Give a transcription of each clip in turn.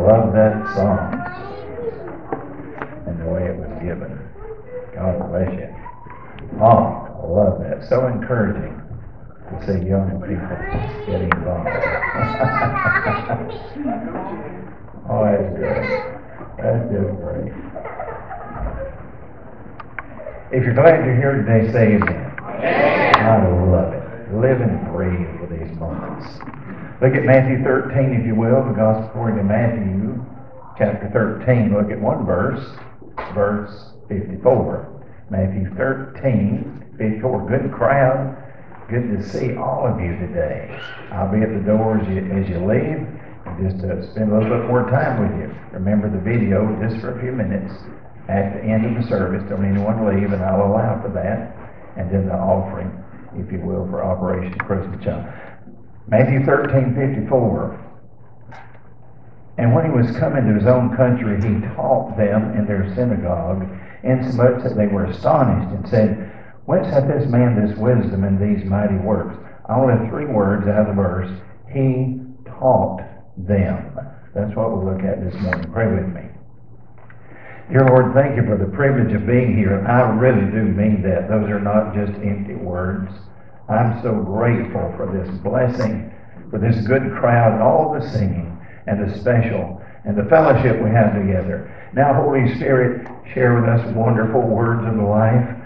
love that song and the way it was given. God bless you. Oh, I love that. So encouraging to see young people getting involved. oh, that's great. That's just great. If you're glad you're here today, say amen. I love it. Live and breathe with these moments. Look at Matthew 13, if you will, the Gospel according to Matthew, chapter 13. Look at one verse, verse 54. Matthew 13, 54. Good crowd. Good to see all of you today. I'll be at the door as you, as you leave just to spend a little bit more time with you. Remember the video just for a few minutes at the end of the service. Don't anyone leave, and I'll allow for that. And then the offering, if you will, for Operation Christmas Child. Matthew 13, 54. And when he was coming to his own country, he taught them in their synagogue, insomuch that they were astonished, and said, Whence hath this man this wisdom and these mighty works? I only three words out of the verse. He taught them. That's what we'll look at this morning. Pray with me. Dear Lord, thank you for the privilege of being here. I really do mean that. Those are not just empty words. I'm so grateful for this blessing, for this good crowd, and all the singing, and the special, and the fellowship we have together. Now, Holy Spirit, share with us wonderful words of life.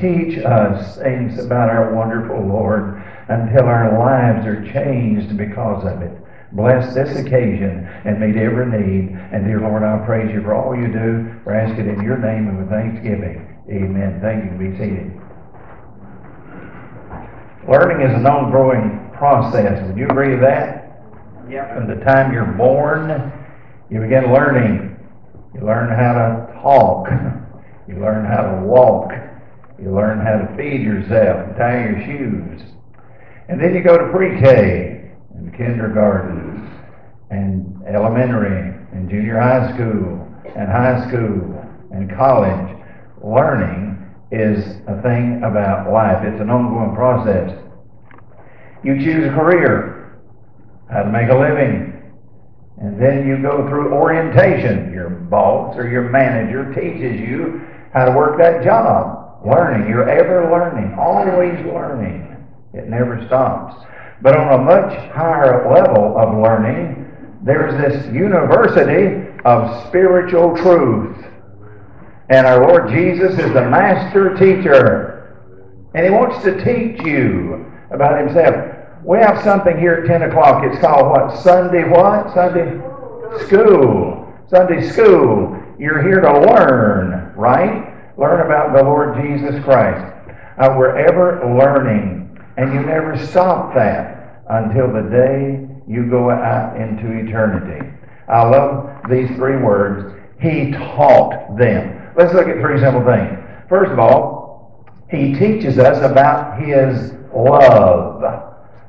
Teach us things about our wonderful Lord until our lives are changed because of it. Bless this occasion and meet every need. And dear Lord, I praise you for all you do. For ask it in your name and with thanksgiving. Amen. Thank you. Be seated. Learning is an ongoing process. Would you agree with that? Yeah. From the time you're born, you begin learning. You learn how to talk. You learn how to walk. You learn how to feed yourself and tie your shoes. And then you go to pre-K and kindergarten and elementary and junior high school and high school and college. Learning is a thing about life. It's an ongoing process. You choose a career, how to make a living, and then you go through orientation. Your boss or your manager teaches you how to work that job. Learning. You're ever learning, always learning. It never stops. But on a much higher level of learning, there's this university of spiritual truth. And our Lord Jesus is the master teacher. And He wants to teach you about Himself. We have something here at 10 o'clock. It's called what? Sunday what? Sunday school. Sunday school. You're here to learn, right? Learn about the Lord Jesus Christ. Uh, we're ever learning. And you never stop that until the day you go out into eternity. I love these three words. He taught them. Let's look at three simple things. First of all, he teaches us about his love.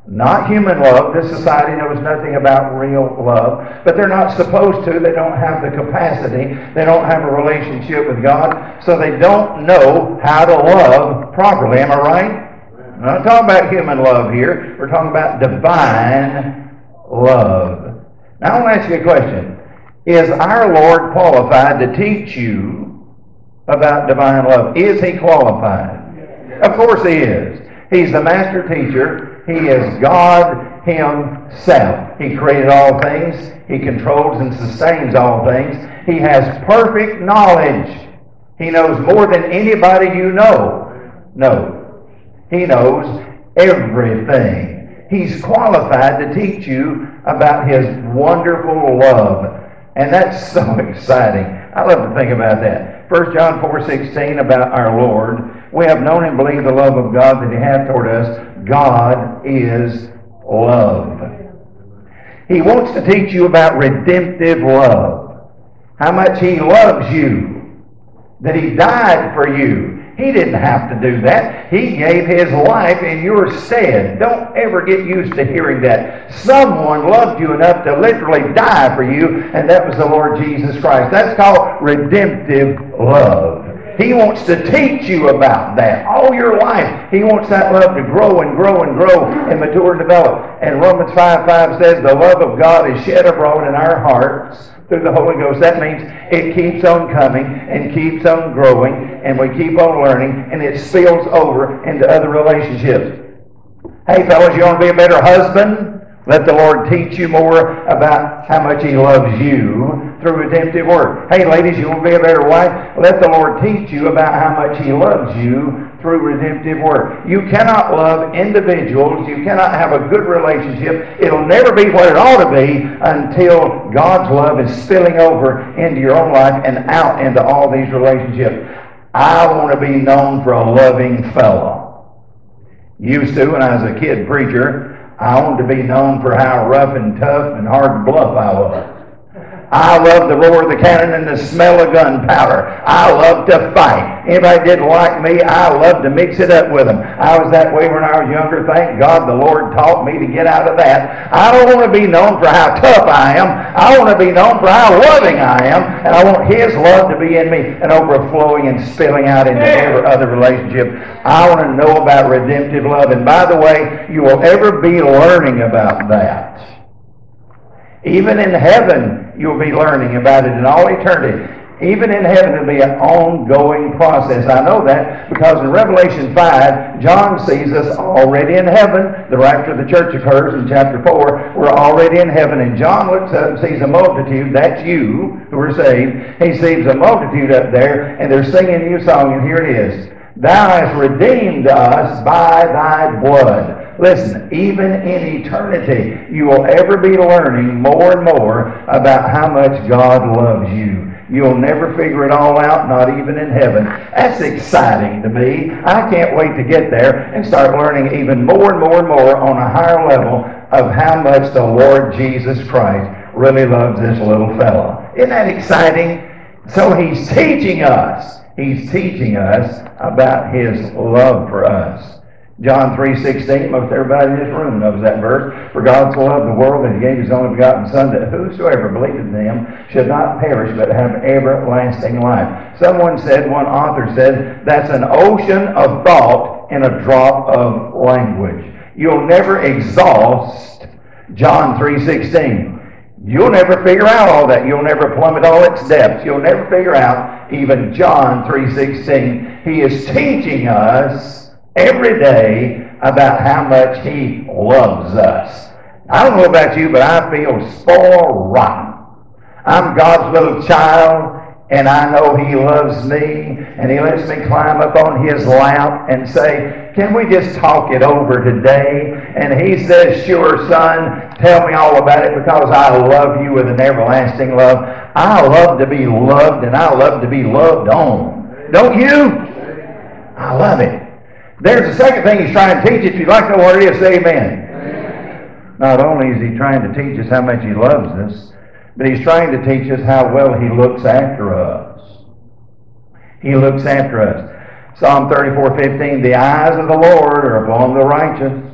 Not human love. This society knows nothing about real love. But they're not supposed to. They don't have the capacity. They don't have a relationship with God. So they don't know how to love properly. Am I right? I'm not talking about human love here. We're talking about divine love. Now I want to ask you a question. Is our Lord qualified to teach you about divine love? Is he qualified? Of course he is. He's the master teacher. He is God Himself. He created all things. He controls and sustains all things. He has perfect knowledge. He knows more than anybody you know. No. He knows everything. He's qualified to teach you about His wonderful love. And that's so exciting. I love to think about that. 1 John 4 16 about our Lord. We have known and believed the love of God that He hath toward us. God is love. He wants to teach you about redemptive love. How much He loves you. That He died for you. He didn't have to do that. He gave His life and your stead. Don't ever get used to hearing that. Someone loved you enough to literally die for you, and that was the Lord Jesus Christ. That's called redemptive love. He wants to teach you about that all your life. He wants that love to grow and grow and grow and mature and develop. And Romans 5 5 says, The love of God is shed abroad in our hearts through the Holy Ghost. That means it keeps on coming and keeps on growing, and we keep on learning, and it spills over into other relationships. Hey, fellas, you want to be a better husband? Let the Lord teach you more about how much He loves you through redemptive work. Hey, ladies, you want to be a better wife? Let the Lord teach you about how much He loves you through redemptive work. You cannot love individuals. You cannot have a good relationship. It'll never be what it ought to be until God's love is spilling over into your own life and out into all these relationships. I want to be known for a loving fellow. Used to, when I was a kid preacher, I wanted to be known for how rough and tough and hard to bluff I was. I love the roar of the cannon and the smell of gunpowder. I love to fight. Anybody didn't like me, I love to mix it up with them. I was that way when I was younger. Thank God the Lord taught me to get out of that. I don't want to be known for how tough I am. I want to be known for how loving I am. And I want His love to be in me and overflowing and spilling out into every other relationship. I want to know about redemptive love. And by the way, you will ever be learning about that. Even in heaven, you'll be learning about it in all eternity. Even in heaven, it'll be an ongoing process. I know that because in Revelation 5, John sees us already in heaven. The rapture of the church occurs in chapter 4. We're already in heaven. And John looks up and sees a multitude. That's you who are saved. He sees a multitude up there, and they're singing a new song, and here it is. Thou hast redeemed us by thy blood Listen, even in eternity, you will ever be learning more and more about how much God loves you. You'll never figure it all out, not even in heaven. That's exciting to me. I can't wait to get there and start learning even more and more and more on a higher level of how much the Lord Jesus Christ really loves this little fellow. Isn't that exciting? So he's teaching us. He's teaching us about his love for us. John 3.16, most everybody in this room knows that verse. For God so loved the world that he gave his only begotten Son, that whosoever believed in him should not perish, but have everlasting life. Someone said, one author said, that's an ocean of thought in a drop of language. You'll never exhaust John 3.16. You'll never figure out all that. You'll never plummet all its depths. You'll never figure out even John 3.16. He is teaching us every day about how much He loves us. I don't know about you, but I feel spoiled rotten. I'm God's little child, and I know He loves me, and He lets me climb up on His lap and say, Can we just talk it over today? And He says, Sure, son, tell me all about it because I love you with an everlasting love. I love to be loved, and I love to be loved on. Don't you? I love it. There's the second thing he's trying to teach. If you'd like to know what it is, say amen. amen. Not only is he trying to teach us how much he loves us, but he's trying to teach us how well he looks after us. He looks after us. Psalm 34, 15, the eyes of the Lord are upon the righteous.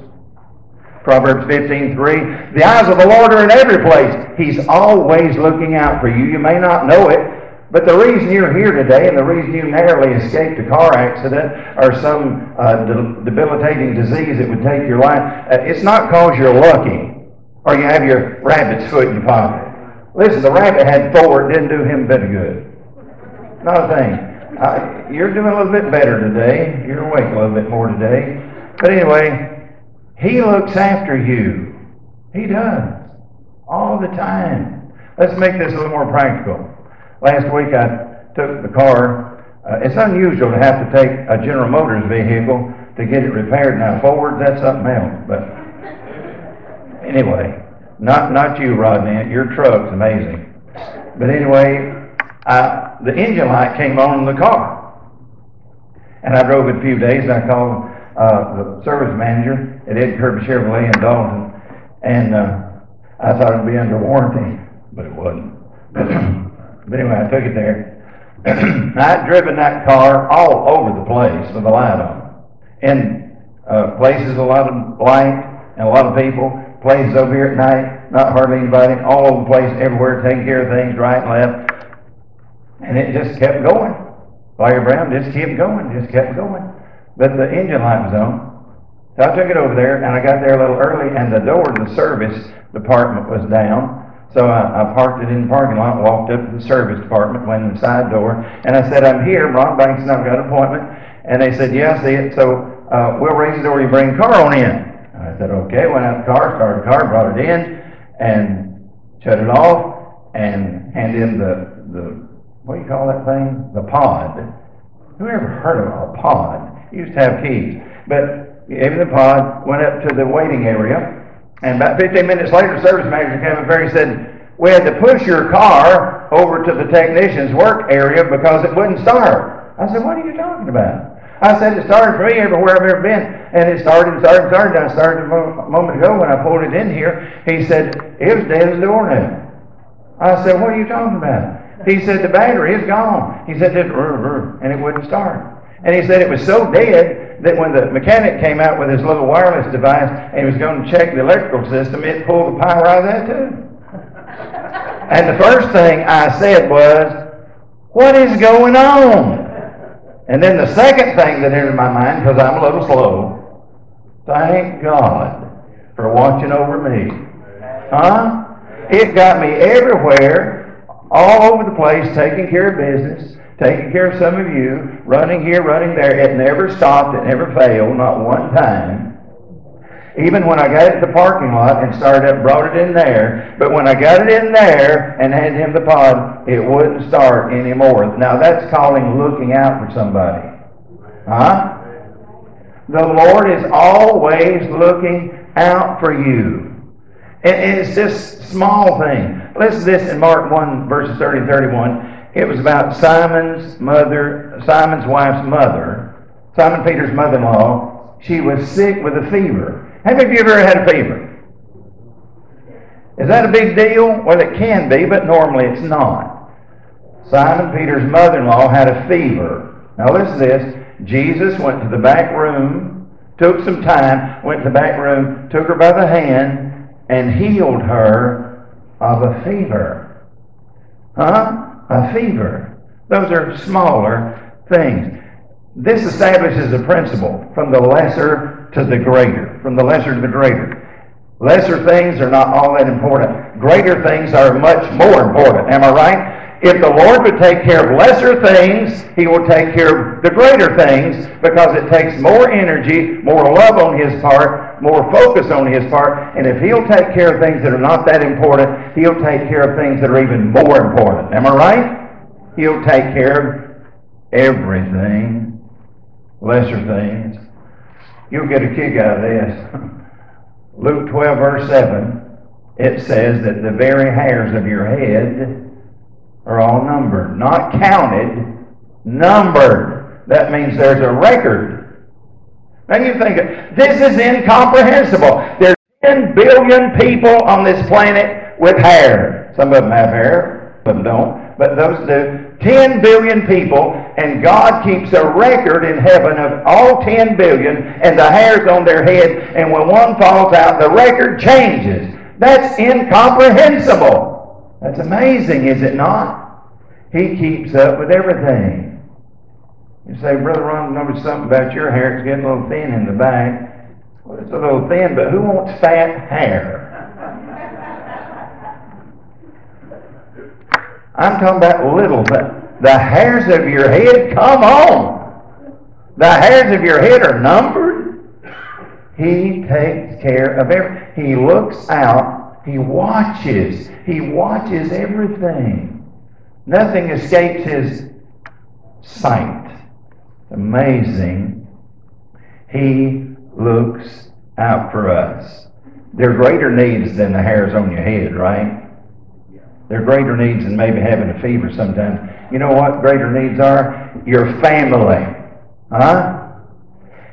Proverbs 15, 3, the eyes of the Lord are in every place. He's always looking out for you. You may not know it, but the reason you're here today and the reason you narrowly escaped a car accident or some uh, de- debilitating disease that would take your life, uh, it's not because you're lucky or you have your rabbit's foot in your pocket. Listen, the rabbit had four, it didn't do him a bit of good. Not a thing. Uh, you're doing a little bit better today. You're awake a little bit more today. But anyway, he looks after you. He does. All the time. Let's make this a little more practical. Last week I took the car. Uh, it's unusual to have to take a General Motors vehicle to get it repaired. Now Ford, that's something else. But anyway, not not you, Rodney. Your truck's amazing. But anyway, I, the engine light came on in the car, and I drove it a few days. I called uh, the service manager at Ed Kirby Chevrolet in Dalton, and uh, I thought it'd be under warranty, but it wasn't. But anyway, I took it there. I'd driven that car all over the place with a light on. In uh, places a lot of light and a lot of people. Places over here at night, not hardly anybody. All over the place, everywhere, taking care of things right and left. And it just kept going. Fire Brown just kept going, just kept going. But the engine light was on. So I took it over there, and I got there a little early, and the door to the service department was down. So I, I parked it in the parking lot, walked up to the service department, went in the side door, and I said, I'm here, Ron Banks and I've got an appointment. And they said, yeah, I see it. So uh, we'll raise the door, you bring the car on in. I said, okay, went out the car, started the car, brought it in, and shut it off, and handed him the, the, what do you call that thing? The pod. Who ever heard of a pod? He used to have keys. But gave him the pod, went up to the waiting area, and about 15 minutes later, the service manager came up there and said, we had to push your car over to the technician's work area because it wouldn't start. I said, what are you talking about? I said, it started for me everywhere I've ever been. And it started and started and started. And I started a moment ago when I pulled it in here. He said, it was dead as a doornail. I said, what are you talking about? He said, the battery is gone. He said, and it wouldn't start. And he said it was so dead that when the mechanic came out with his little wireless device and he was going to check the electrical system, it pulled the power out of that too. And the first thing I said was, What is going on? And then the second thing that entered my mind, because I'm a little slow, thank God for watching over me. Huh? It got me everywhere, all over the place, taking care of business, taking care of some of you, running here, running there. It never stopped, it never failed, not one time. Even when I got it at the parking lot and started up, brought it in there. But when I got it in there and handed him the pod, it wouldn't start anymore. Now that's calling looking out for somebody. Huh? The Lord is always looking out for you. And it's just small thing. Listen to this in Mark 1, verses 30 and 31. It was about Simon's mother, Simon's wife's mother, Simon Peter's mother-in-law. She was sick with a fever. How many of you ever had a fever? Is that a big deal? Well, it can be, but normally it's not. Simon Peter's mother in law had a fever. Now, listen to this. Jesus went to the back room, took some time, went to the back room, took her by the hand, and healed her of a fever. Huh? A fever. Those are smaller things. This establishes a principle from the lesser to the greater, from the lesser to the greater. Lesser things are not all that important. Greater things are much more important. Am I right? If the Lord would take care of lesser things, He will take care of the greater things because it takes more energy, more love on His part, more focus on His part. And if He'll take care of things that are not that important, He'll take care of things that are even more important. Am I right? He'll take care of everything, lesser things. You'll get a kick out of this. Luke 12, verse 7, it says that the very hairs of your head are all numbered. Not counted, numbered. That means there's a record. Now you think, this is incomprehensible. There's 10 billion people on this planet with hair. Some of them have hair, some don't. But those do. 10 billion people, and God keeps a record in heaven of all 10 billion and the hairs on their head, and when one falls out, the record changes. That's incomprehensible. That's amazing, is it not? He keeps up with everything. You say, Brother Ron, notice something about your hair. It's getting a little thin in the back. Well, it's a little thin, but who wants fat hair? I'm talking about little things. The hairs of your head, come on. The hairs of your head are numbered. He takes care of everything. He looks out. He watches. He watches everything. Nothing escapes his sight. Amazing. He looks out for us. There are greater needs than the hairs on your head, right? There are greater needs than maybe having a fever sometimes. You know what greater needs are? Your family. Huh?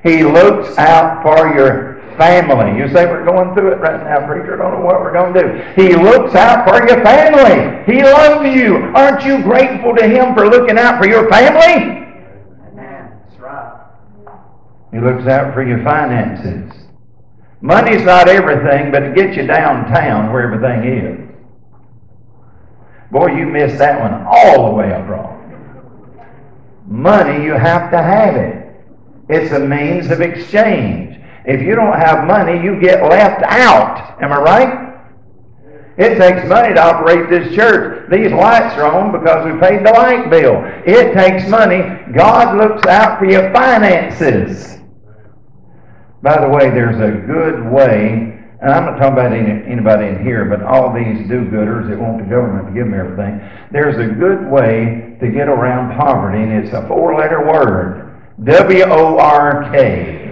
He looks out for your family. You say we're going through it right now, preacher. I don't know what we're going to do. He looks out for your family. He loves you. Aren't you grateful to Him for looking out for your family? He looks out for your finances. Money's not everything, but it gets you downtown where everything is. Boy, you missed that one all the way up. Money, you have to have it. It's a means of exchange. If you don't have money, you get left out. Am I right? It takes money to operate this church. These lights are on because we paid the light bill. It takes money. God looks out for your finances. By the way, there's a good way, and I'm not talking about anybody in here, but all these do-gooders that want the government to give them everything. There's a good way to get around poverty, and it's a four-letter word. W-O-R-K.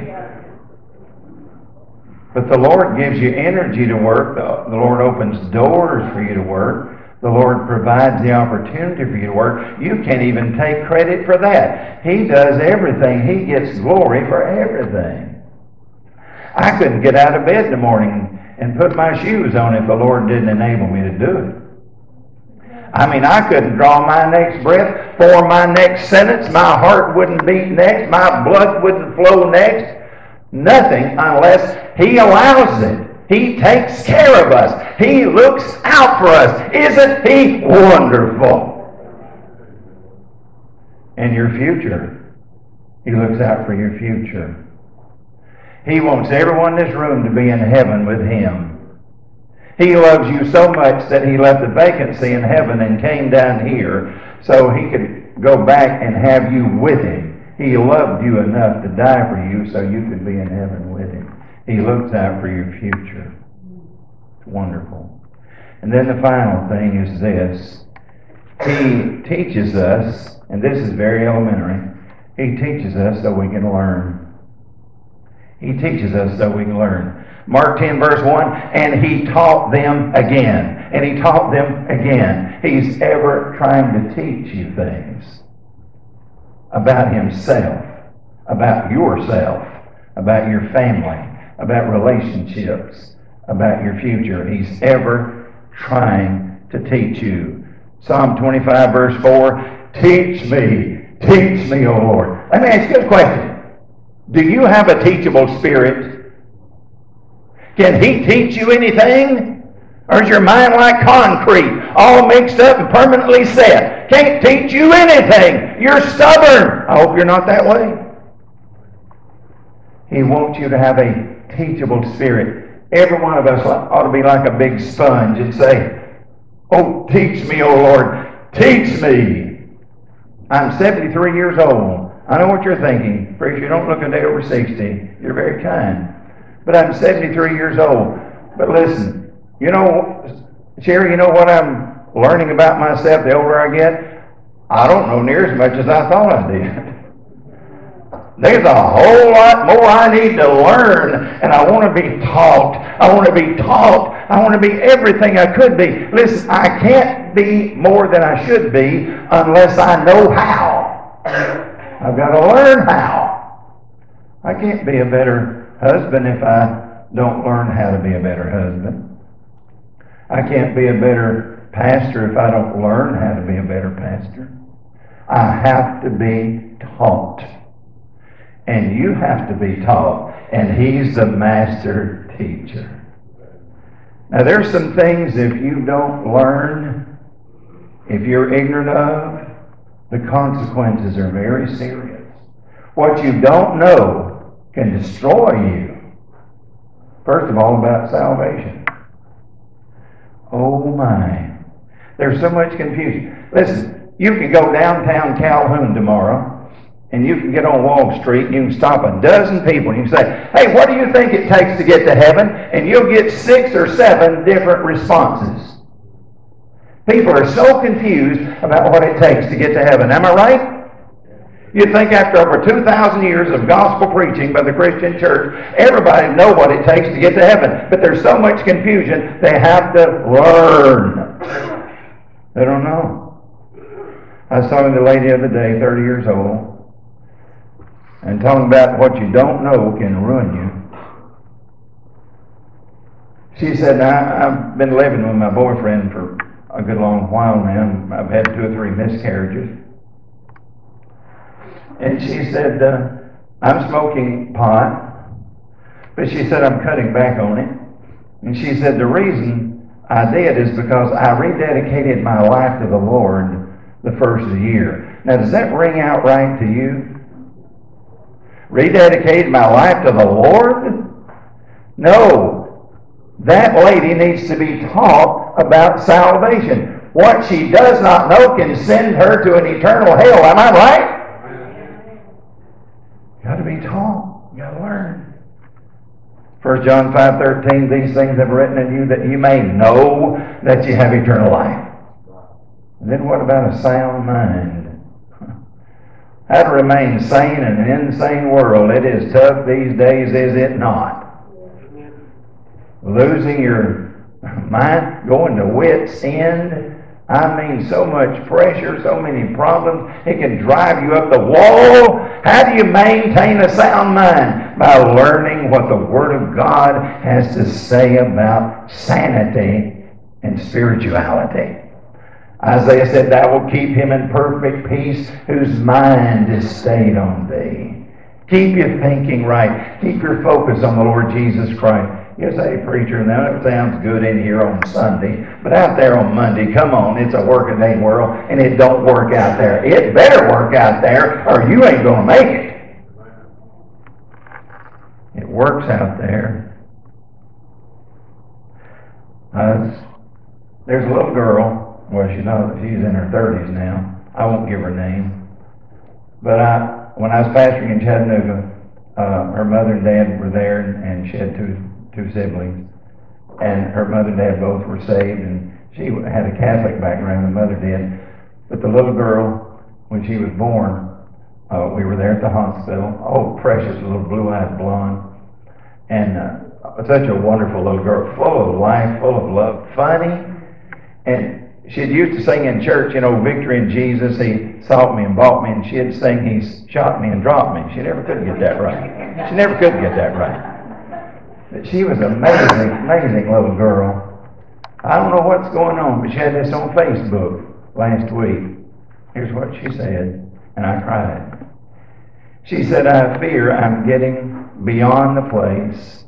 But the Lord gives you energy to work. The Lord opens doors for you to work. The Lord provides the opportunity for you to work. You can't even take credit for that. He does everything. He gets glory for everything. I couldn't get out of bed in the morning and put my shoes on if the Lord didn't enable me to do it. I mean, I couldn't draw my next breath, form my next sentence, my heart wouldn't beat next, my blood wouldn't flow next. Nothing unless He allows it. He takes care of us. He looks out for us. Isn't He wonderful? And your future. He looks out for your future. He wants everyone in this room to be in heaven with Him. He loves you so much that He left a vacancy in heaven and came down here so He could go back and have you with Him. He loved you enough to die for you so you could be in heaven with Him. He looks out for your future. It's wonderful. And then the final thing is this He teaches us, and this is very elementary, He teaches us so we can learn. He teaches us so we can learn. Mark 10, verse 1, and he taught them again. And he taught them again. He's ever trying to teach you things about himself, about yourself, about your family, about relationships, about your future. He's ever trying to teach you. Psalm 25, verse 4 Teach me, teach me, O Lord. Let me ask you a question. Do you have a teachable spirit? Can He teach you anything? Or is your mind like concrete, all mixed up and permanently set? Can't teach you anything. You're stubborn. I hope you're not that way. He wants you to have a teachable spirit. Every one of us ought to be like a big sponge and say, Oh, teach me, oh Lord, teach me. I'm 73 years old. I know what you're thinking. Preacher, you don't look a day over 60. You're very kind. But I'm 73 years old. But listen, you know, Sherry, you know what I'm learning about myself the older I get? I don't know near as much as I thought I did. There's a whole lot more I need to learn, and I want to be taught. I want to be taught. I want to be everything I could be. Listen, I can't be more than I should be unless I know how. I've got to learn how. I can't be a better husband if I don't learn how to be a better husband. I can't be a better pastor if I don't learn how to be a better pastor. I have to be taught. And you have to be taught. And He's the master teacher. Now, there's some things if you don't learn, if you're ignorant of, the consequences are very serious. What you don't know can destroy you. First of all, about salvation. Oh my. There's so much confusion. Listen, you can go downtown Calhoun tomorrow and you can get on Wall Street and you can stop a dozen people and you can say, hey, what do you think it takes to get to heaven? And you'll get six or seven different responses. People are so confused about what it takes to get to heaven. Am I right? You'd think after over 2,000 years of gospel preaching by the Christian church, everybody would know what it takes to get to heaven. But there's so much confusion, they have to learn. They don't know. I saw a lady the other day, 30 years old, and talking about what you don't know can ruin you. She said, I've been living with my boyfriend for a good long while now. I've had two or three miscarriages. And she said, uh, I'm smoking pot. But she said, I'm cutting back on it. And she said, the reason I did is because I rededicated my life to the Lord the first year. Now, does that ring out right to you? Rededicated my life to the Lord? No. That lady needs to be taught about salvation. What she does not know can send her to an eternal hell. Am I right? You got to be taught. You got to learn. 1 John 5.13, these things have written in you that you may know that you have eternal life. And then what about a sound mind? How to remain sane in an insane world. It is tough these days, is it not? Losing your mind, going to wit's end. I mean, so much pressure, so many problems. It can drive you up the wall. How do you maintain a sound mind? By learning what the Word of God has to say about sanity and spirituality. Isaiah said, Thou will keep him in perfect peace whose mind is stayed on thee. Keep your thinking right. Keep your focus on the Lord Jesus Christ. You say, preacher, now it sounds good in here on Sunday, but out there on Monday, come on, it's a working day world, and it don't work out there. It better work out there, or you ain't going to make it. It works out there. There's a little girl, well, she knows she's in her 30s now. I won't give her name. But I, when I was pastoring in Chattanooga, uh, her mother and dad were there, and she had two two siblings, and her mother and dad both were saved, and she had a Catholic background. The mother did, but the little girl, when she was born, uh, we were there at the hospital. Oh, precious little blue-eyed blonde, and uh, such a wonderful little girl, full of life, full of love, funny, and she'd used to sing in church, you know, victory in Jesus. He sought me and bought me, and she'd sing, He shot me and dropped me. She never could get that right. She never could get that right. She was an amazing, amazing little girl. I don't know what's going on, but she had this on Facebook last week. Here's what she said, and I cried. She said, I fear I'm getting beyond the place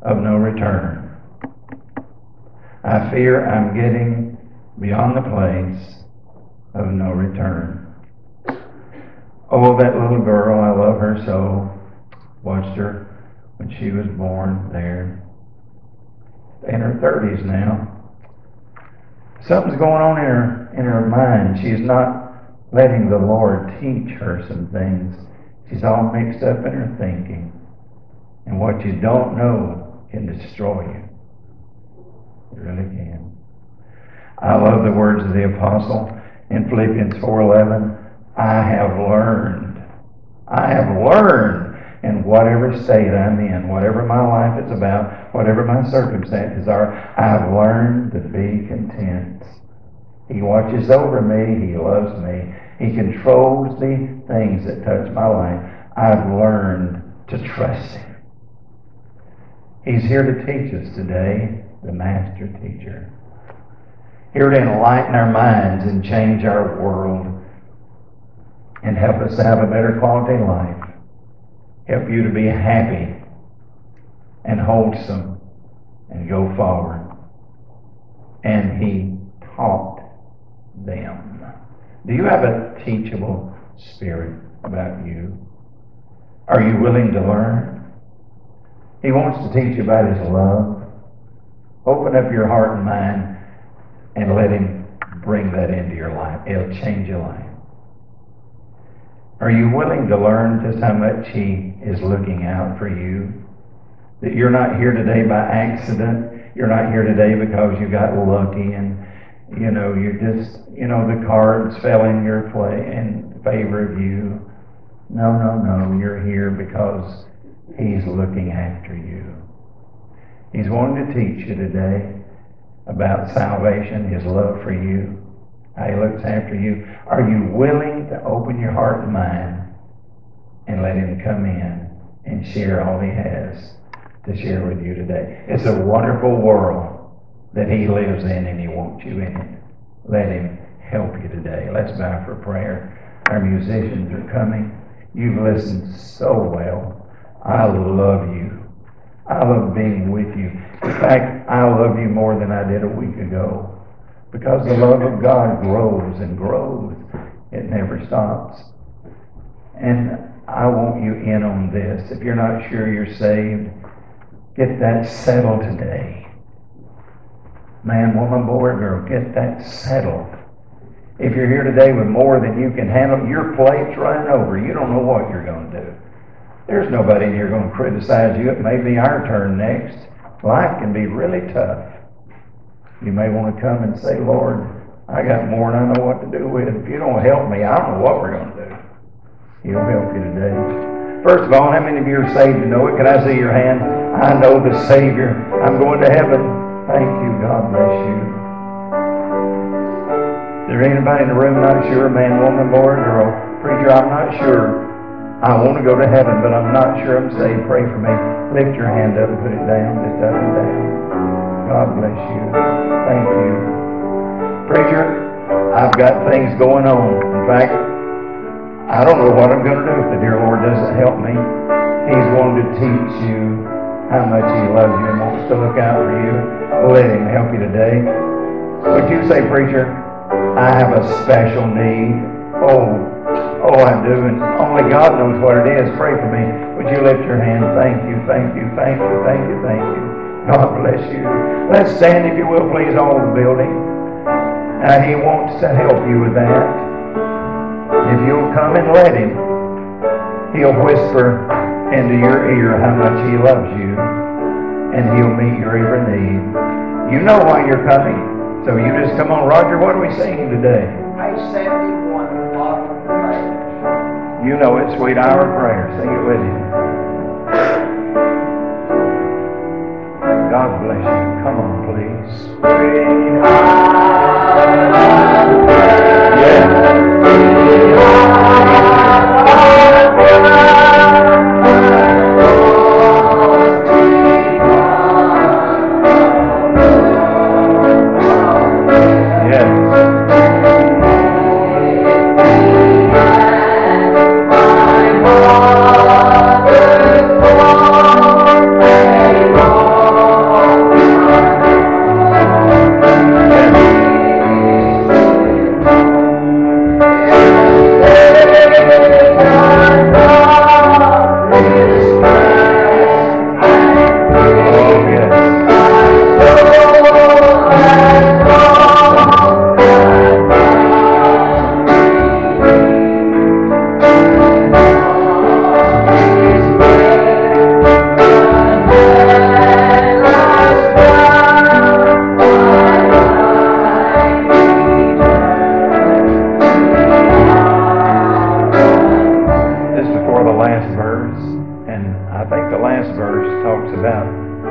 of no return. I fear I'm getting beyond the place of no return. Oh, that little girl, I love her so. Watched her when she was born there. In her 30s now. Something's going on in her, in her mind. She's not letting the Lord teach her some things. She's all mixed up in her thinking. And what you don't know can destroy you. It really can. I love the words of the apostle in Philippians 4:11. I have learned. I have learned in whatever state I'm in, whatever my life is about, whatever my circumstances are, I've learned to be content. He watches over me. He loves me. He controls the things that touch my life. I've learned to trust Him. He's here to teach us today, the Master Teacher. Here to enlighten our minds and change our world and help us have a better quality life help you to be happy and wholesome and go forward. And he taught them. Do you have a teachable spirit about you? Are you willing to learn? He wants to teach you about his love. Open up your heart and mind and let him bring that into your life. It'll change your life. Are you willing to learn just how much He is looking out for you? That you're not here today by accident. You're not here today because you got lucky and, you know, you just, you know, the cards fell in your play in favor of you. No, no, no. You're here because He's looking after you. He's wanting to teach you today about salvation, His love for you how He looks after you. Are you willing to open your heart and mind and let Him come in and share all He has to share with you today? It's a wonderful world that He lives in and He wants you in it. Let Him help you today. Let's bow for prayer. Our musicians are coming. You've listened so well. I love you. I love being with you. In fact, I love you more than I did a week ago. Because the love of God grows and grows. It never stops. And I want you in on this. If you're not sure you're saved, get that settled today. Man, woman, boy, girl, get that settled. If you're here today with more than you can handle, your plate's running over. You don't know what you're going to do. There's nobody here going to criticize you. It may be our turn next. Life can be really tough. You may want to come and say, Lord, I got more than I know what to do with. If you don't help me, I don't know what we're going to do. He'll help you today. First of all, how many of you are saved to know it? Can I see your hand? I know the Savior. I'm going to heaven. Thank you. God bless you. Is there anybody in the room not sure? Man, woman, boy, girl. Preacher, I'm not sure. I want to go to heaven, but I'm not sure I'm saved. Pray for me. Lift your hand up and put it down, just up and down. God bless you. Thank you. Preacher, I've got things going on. In fact, I don't know what I'm going to do if the dear Lord doesn't help me. He's wanting to teach you how much He loves you and wants to look out for you. Let Him help you today. Would you say, Preacher, I have a special need? Oh, oh, I do, and only God knows what it is. Pray for me. Would you lift your hand? Thank you, thank you, thank you, thank you, thank you. God bless you. Let's stand, if you will, please, all the building. And He wants to help you with that. If you'll come and let Him, He'll whisper into your ear how much He loves you, and He'll meet your every need. You know why you're coming, so you just come on. Roger, what are we singing today? Page 71, bottom of the page. You know it, Sweet Hour of Prayer. Sing it with you. God bless you. Come on, please.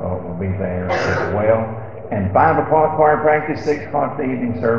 uh, will be there as well. And 5 o'clock choir practice, 6 o'clock the evening service.